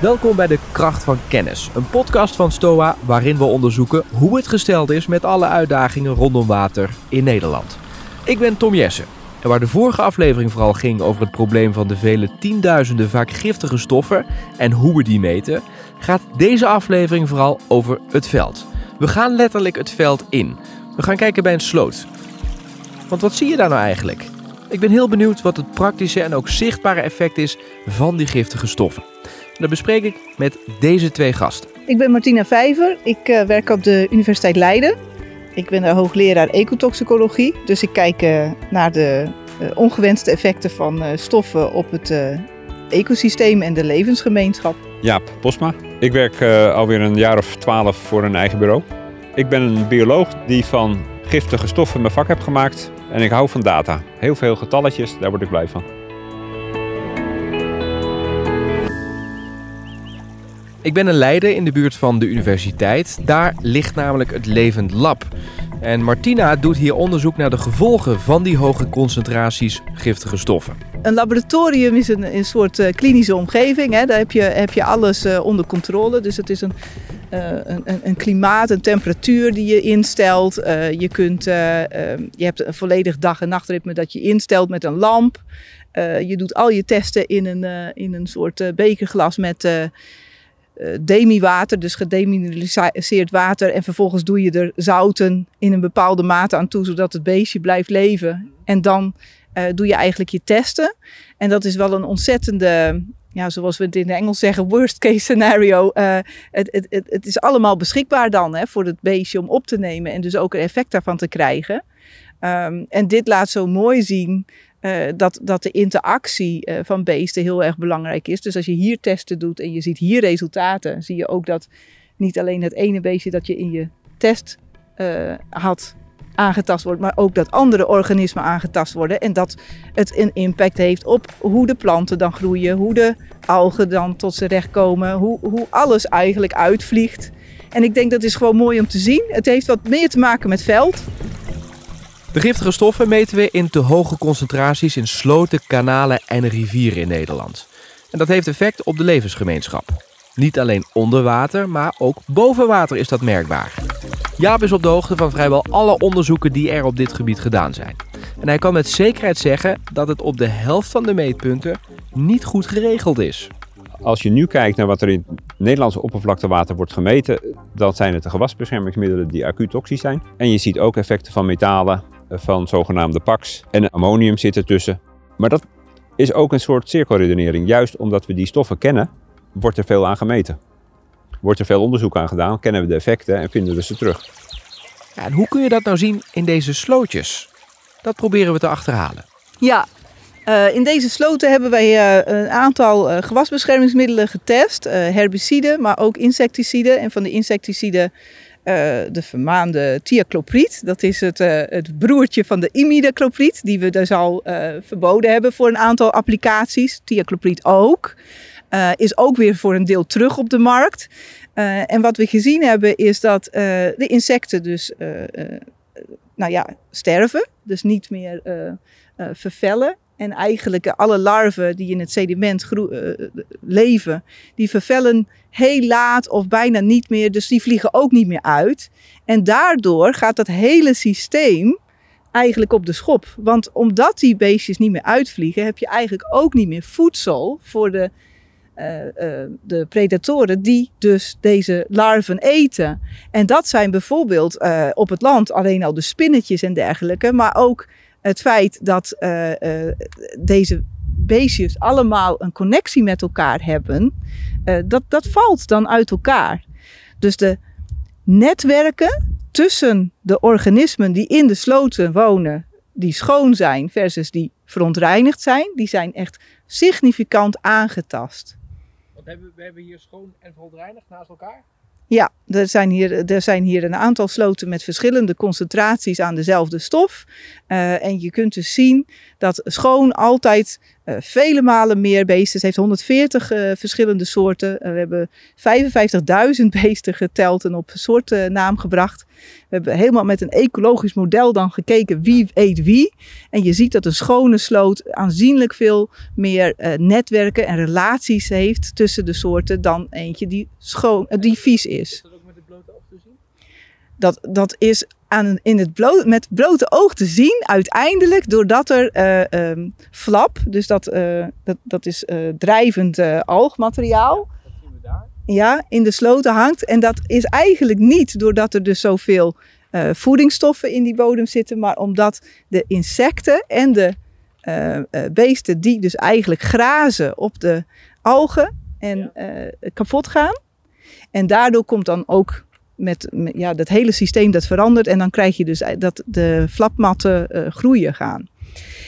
Welkom bij de Kracht van Kennis, een podcast van STOA waarin we onderzoeken hoe het gesteld is met alle uitdagingen rondom water in Nederland. Ik ben Tom Jessen en waar de vorige aflevering vooral ging over het probleem van de vele tienduizenden vaak giftige stoffen en hoe we die meten, gaat deze aflevering vooral over het veld. We gaan letterlijk het veld in. We gaan kijken bij een sloot. Want wat zie je daar nou eigenlijk? Ik ben heel benieuwd wat het praktische en ook zichtbare effect is van die giftige stoffen. Dat bespreek ik met deze twee gasten. Ik ben Martina Vijver. Ik uh, werk op de Universiteit Leiden. Ik ben daar hoogleraar ecotoxicologie. Dus ik kijk uh, naar de uh, ongewenste effecten van stoffen op het ecosysteem en de levensgemeenschap. Jaap Posma. Ik werk alweer een jaar of twaalf voor een eigen bureau. Ik ben een bioloog die van giftige stoffen mijn vak heb gemaakt. En ik hou van data. Heel veel getalletjes, daar word ik blij van. Ik ben een leider in de buurt van de universiteit. Daar ligt namelijk het Levend Lab. En Martina doet hier onderzoek naar de gevolgen van die hoge concentraties giftige stoffen. Een laboratorium is een, een soort uh, klinische omgeving. Hè. Daar heb je, heb je alles uh, onder controle. Dus het is een, uh, een, een, klimaat, een temperatuur die je instelt. je, kunt, je hebt een volledig dag- en nachtritme dat je instelt met een lamp. je doet al je testen in een, in een soort bekerglas met demi-water, dus gedemineraliseerd water. En vervolgens doe je er zouten in een bepaalde mate aan toe, zodat het beestje blijft leven. En dan uh, doe je eigenlijk je testen. En dat is wel een ontzettende, ja, zoals we het in het Engels zeggen, worst case scenario. Uh, het, het, het, het, is allemaal beschikbaar dan hè, voor het beestje om op te nemen en dus ook een effect daarvan te krijgen. Um, en dit laat zo mooi zien uh, dat, dat de interactie uh, van beesten heel erg belangrijk is. Dus als je hier testen doet en je ziet hier resultaten, zie je ook dat niet alleen het ene beestje dat je in je test uh, had aangetast wordt, maar ook dat andere organismen aangetast worden. En dat het een impact heeft op hoe de planten dan groeien, hoe de algen dan tot z'n recht komen, hoe, hoe alles eigenlijk uitvliegt. En ik denk dat is gewoon mooi om te zien. Het heeft wat meer te maken met veld. De giftige stoffen meten we in te hoge concentraties in sloten, kanalen en rivieren in Nederland. En dat heeft effect op de levensgemeenschap. Niet alleen onder water, maar ook boven water is dat merkbaar. Jaap is op de hoogte van vrijwel alle onderzoeken die er op dit gebied gedaan zijn. En hij kan met zekerheid zeggen dat het op de helft van de meetpunten niet goed geregeld is. Als je nu kijkt naar wat er in het Nederlandse oppervlaktewater wordt gemeten, dan zijn het de gewasbeschermingsmiddelen die acuut toxisch zijn. En je ziet ook effecten van metalen, van zogenaamde PAX en ammonium zitten tussen. Maar dat is ook een soort cirkelredenering. Juist omdat we die stoffen kennen, wordt er veel aan gemeten. Wordt er veel onderzoek aan gedaan, kennen we de effecten en vinden we ze terug. Ja, en hoe kun je dat nou zien in deze slootjes? Dat proberen we te achterhalen. Ja, uh, in deze sloten hebben wij uh, een aantal uh, gewasbeschermingsmiddelen getest. herbiciden, maar ook insecticiden. En van de insecticiden de vermaande thiaclopriet. Dat is het, uh, het broertje van de imidaclopriet, die we dus al uh, verboden hebben voor een aantal applicaties. Thiaclopriet ook. is ook weer voor een deel terug op de markt. en wat we gezien hebben is dat de insecten dus nou ja, sterven, dus niet meer vervellen. En eigenlijk alle larven die in het sediment leven, die vervellen heel laat of bijna niet meer. Dus die vliegen ook niet meer uit. En daardoor gaat dat hele systeem eigenlijk op de schop. Want omdat die beestjes niet meer uitvliegen, heb je eigenlijk ook niet meer voedsel voor de, uh, uh, de predatoren die dus deze larven eten. En dat zijn bijvoorbeeld op het land alleen al de spinnetjes en dergelijke, maar ook het feit dat deze beestjes allemaal een connectie met elkaar hebben, uh, dat, dat valt dan uit elkaar. Dus de netwerken tussen de organismen die in de sloten wonen, die schoon zijn versus die verontreinigd zijn, die zijn echt significant aangetast. Want hebben, we hebben hier schoon en verontreinigd naast elkaar? Ja, er zijn, hier, er zijn hier een aantal sloten met verschillende concentraties aan dezelfde stof. Uh, en je kunt dus zien dat schoon altijd eh, vele malen meer beesten. Het heeft 140 uh, verschillende soorten. we hebben 55.000 beesten geteld en op soortennaam gebracht. We hebben helemaal met een ecologisch model dan gekeken wie eet wie. En je ziet dat een schone sloot aanzienlijk veel meer netwerken en relaties heeft tussen de soorten dan eentje die, schoon, die vies is. Dat, dat is aan, in het bloot, met blote oog te zien, uiteindelijk, doordat er uh, um, flap, dus dat, dat, dat is drijvend algmateriaal ja, in de sloten hangt. En dat is eigenlijk niet doordat er dus zoveel voedingsstoffen in die bodem zitten, maar omdat de insecten en de beesten die dus eigenlijk grazen op de algen en ja. kapot gaan. En daardoor komt dan ook met, met, ja, dat hele systeem dat verandert en dan krijg je dus dat de flapmatten groeien gaan.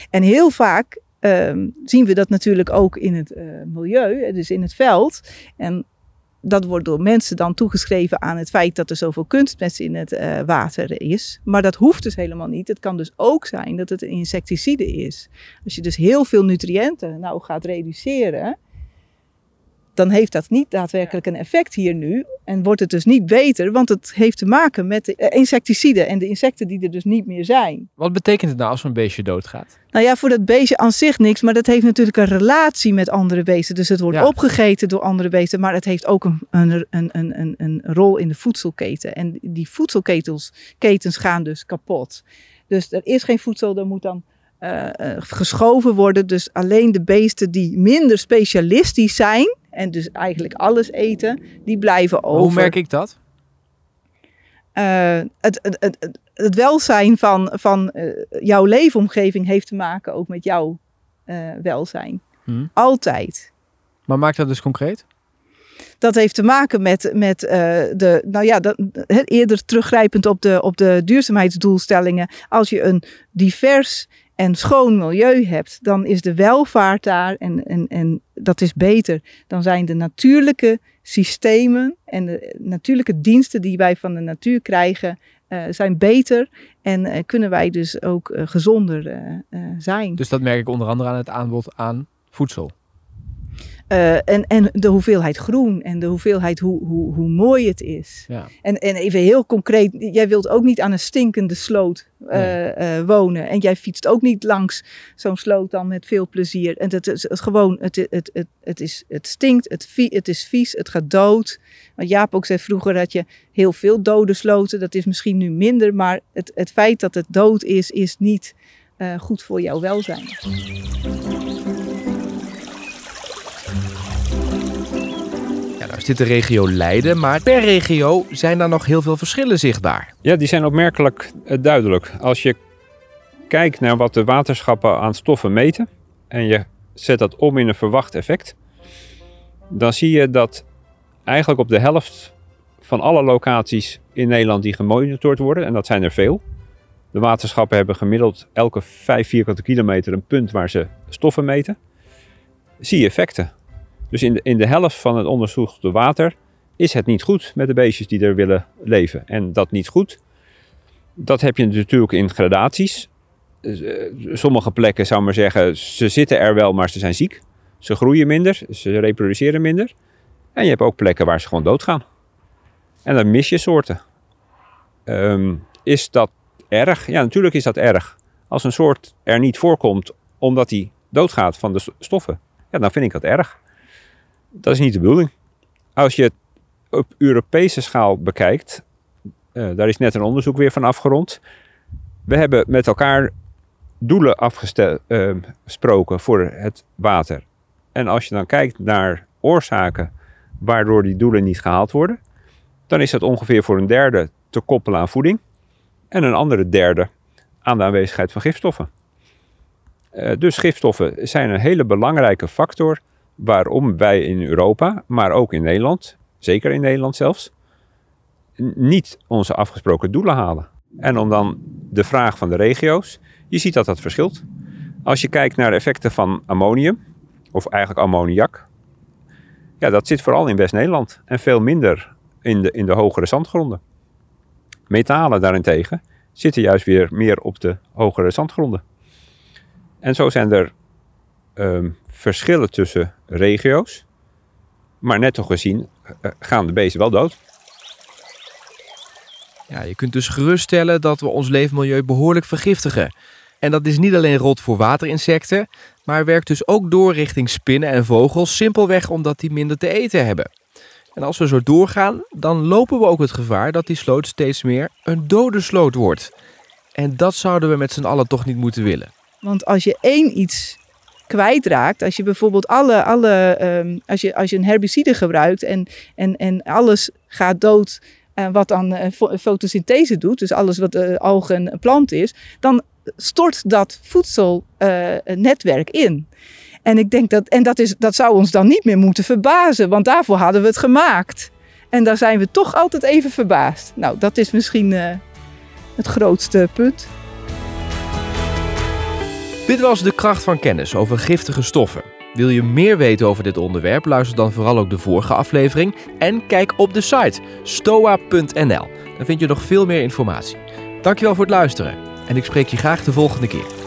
En heel vaak ehm, zien we dat natuurlijk ook in het milieu, dus in het veld. En dat wordt door mensen dan toegeschreven aan het feit dat er zoveel kunstmest in het uh, water is. Maar dat hoeft dus helemaal niet. Het kan dus ook zijn dat het een insecticide is. Als je dus heel veel nutriënten nou gaat reduceren, dan heeft dat niet daadwerkelijk een effect hier nu. En wordt het dus niet beter, want het heeft te maken met de insecticiden en de insecten die er dus niet meer zijn. Wat betekent het nou als een beestje doodgaat? Nou ja, voor dat beestje aan zich niks, maar dat heeft natuurlijk een relatie met andere beesten. Dus het wordt ja. opgegeten door andere beesten, maar het heeft ook een, een, een, een, een rol in de voedselketen. En die voedselketens ketens gaan dus kapot. Dus er is geen voedsel, er moet dan uh, uh, geschoven worden. Dus alleen de beesten die minder specialistisch zijn, en dus eigenlijk alles eten, die blijven over. Hoe merk ik dat? Uh, het, het, het, het, welzijn van, van uh, jouw leefomgeving heeft te maken ook met jouw uh, welzijn. Hmm. Altijd. Maar maakt dat dus concreet? Dat heeft te maken met, met de, nou ja, dat, eerder teruggrijpend op de, op de duurzaamheidsdoelstellingen. Als je een divers en schoon milieu hebt, dan is de welvaart daar en, en, en dat is beter. Dan zijn de natuurlijke systemen en de natuurlijke diensten die wij van de natuur krijgen, uh, zijn beter en uh, kunnen wij dus ook uh, gezonder zijn. Dus dat merk ik onder andere aan het aanbod aan voedsel. Uh, en, en de hoeveelheid groen en de hoeveelheid hoe, hoe, hoe mooi het is. Ja. En, en even heel concreet, jij wilt ook niet aan een stinkende sloot uh, nee. uh, wonen. En jij fietst ook niet langs zo'n sloot dan met veel plezier. En het is het, gewoon, het, het, het, het, is, het stinkt, het, het is vies, het gaat dood. Want Jaap ook zei vroeger dat je heel veel dode sloten, dat is misschien nu minder. Maar het, het feit dat het dood is, is niet goed voor jouw welzijn. Dit de regio Leiden, maar per regio zijn daar nog heel veel verschillen zichtbaar. Ja, die zijn opmerkelijk uh, duidelijk. Als je kijkt naar wat de waterschappen aan stoffen meten en je zet dat om in een verwacht effect, dan zie je dat eigenlijk op de helft van alle locaties in Nederland die gemonitord worden, en dat zijn er veel. De waterschappen hebben gemiddeld elke 5 vierkante kilometer een punt waar ze stoffen meten. Zie je effecten. Dus in de, in de helft van het onderzochte water is het niet goed met de beestjes die er willen leven. En dat niet goed, dat heb je natuurlijk in gradaties. Sommige plekken zou maar zeggen, ze zitten er wel, maar ze zijn ziek. Ze groeien minder, ze reproduceren minder. En je hebt ook plekken waar ze gewoon doodgaan. En dan mis je soorten. Um, is dat erg? Ja, natuurlijk is dat erg. Als een soort er niet voorkomt omdat hij doodgaat van de stoffen, ja, dan vind ik dat erg. Dat is niet de bedoeling. Als je het op Europese schaal bekijkt, uh, daar is net een onderzoek weer van afgerond. We hebben met elkaar doelen afgesproken uh, voor het water. En als je dan kijkt naar oorzaken waardoor die doelen niet gehaald worden, dan is dat ongeveer voor een derde te koppelen aan voeding en een andere derde aan de aanwezigheid van gifstoffen. Uh, dus gifstoffen zijn een hele belangrijke factor waarom wij in Europa, maar ook in Nederland, zeker in Nederland zelfs, niet onze afgesproken doelen halen. En om dan de vraag van de regio's, je ziet dat dat verschilt. Als je kijkt naar de effecten van ammonium, of eigenlijk ammoniak, ja, dat zit vooral in West-Nederland en veel minder in de, in de hogere zandgronden. Metalen daarentegen zitten juist weer meer op de hogere zandgronden. En zo zijn er ehm, verschillen tussen regio's. Maar net toch gezien eh, gaan de beesten wel dood. Ja, je kunt dus geruststellen dat we ons leefmilieu behoorlijk vergiftigen. En dat is niet alleen rot voor waterinsecten, maar werkt dus ook door richting spinnen en vogels, simpelweg omdat die minder te eten hebben. En als we zo doorgaan, dan lopen we ook het gevaar dat die sloot steeds meer een dode sloot wordt. En dat zouden we met z'n allen toch niet moeten willen. Want als je één iets kwijtraakt, als je bijvoorbeeld alle, alle ehm, als, je, als je een herbicide gebruikt en, en, en alles gaat dood uh, wat dan uh, fotosynthese doet, dus alles wat uh, algen en plant is, dan stort dat voedselnetwerk in. En ik denk dat, en dat, is, dat zou ons dan niet meer moeten verbazen, want daarvoor hadden we het gemaakt. En daar zijn we toch altijd even verbaasd. Nou, dat is misschien het grootste punt. Dit was de kracht van kennis over giftige stoffen. Wil je meer weten over dit onderwerp? Luister dan vooral ook de vorige aflevering en kijk op de site stoa.nl. Daar vind je nog veel meer informatie. Dankjewel voor het luisteren en ik spreek je graag de volgende keer.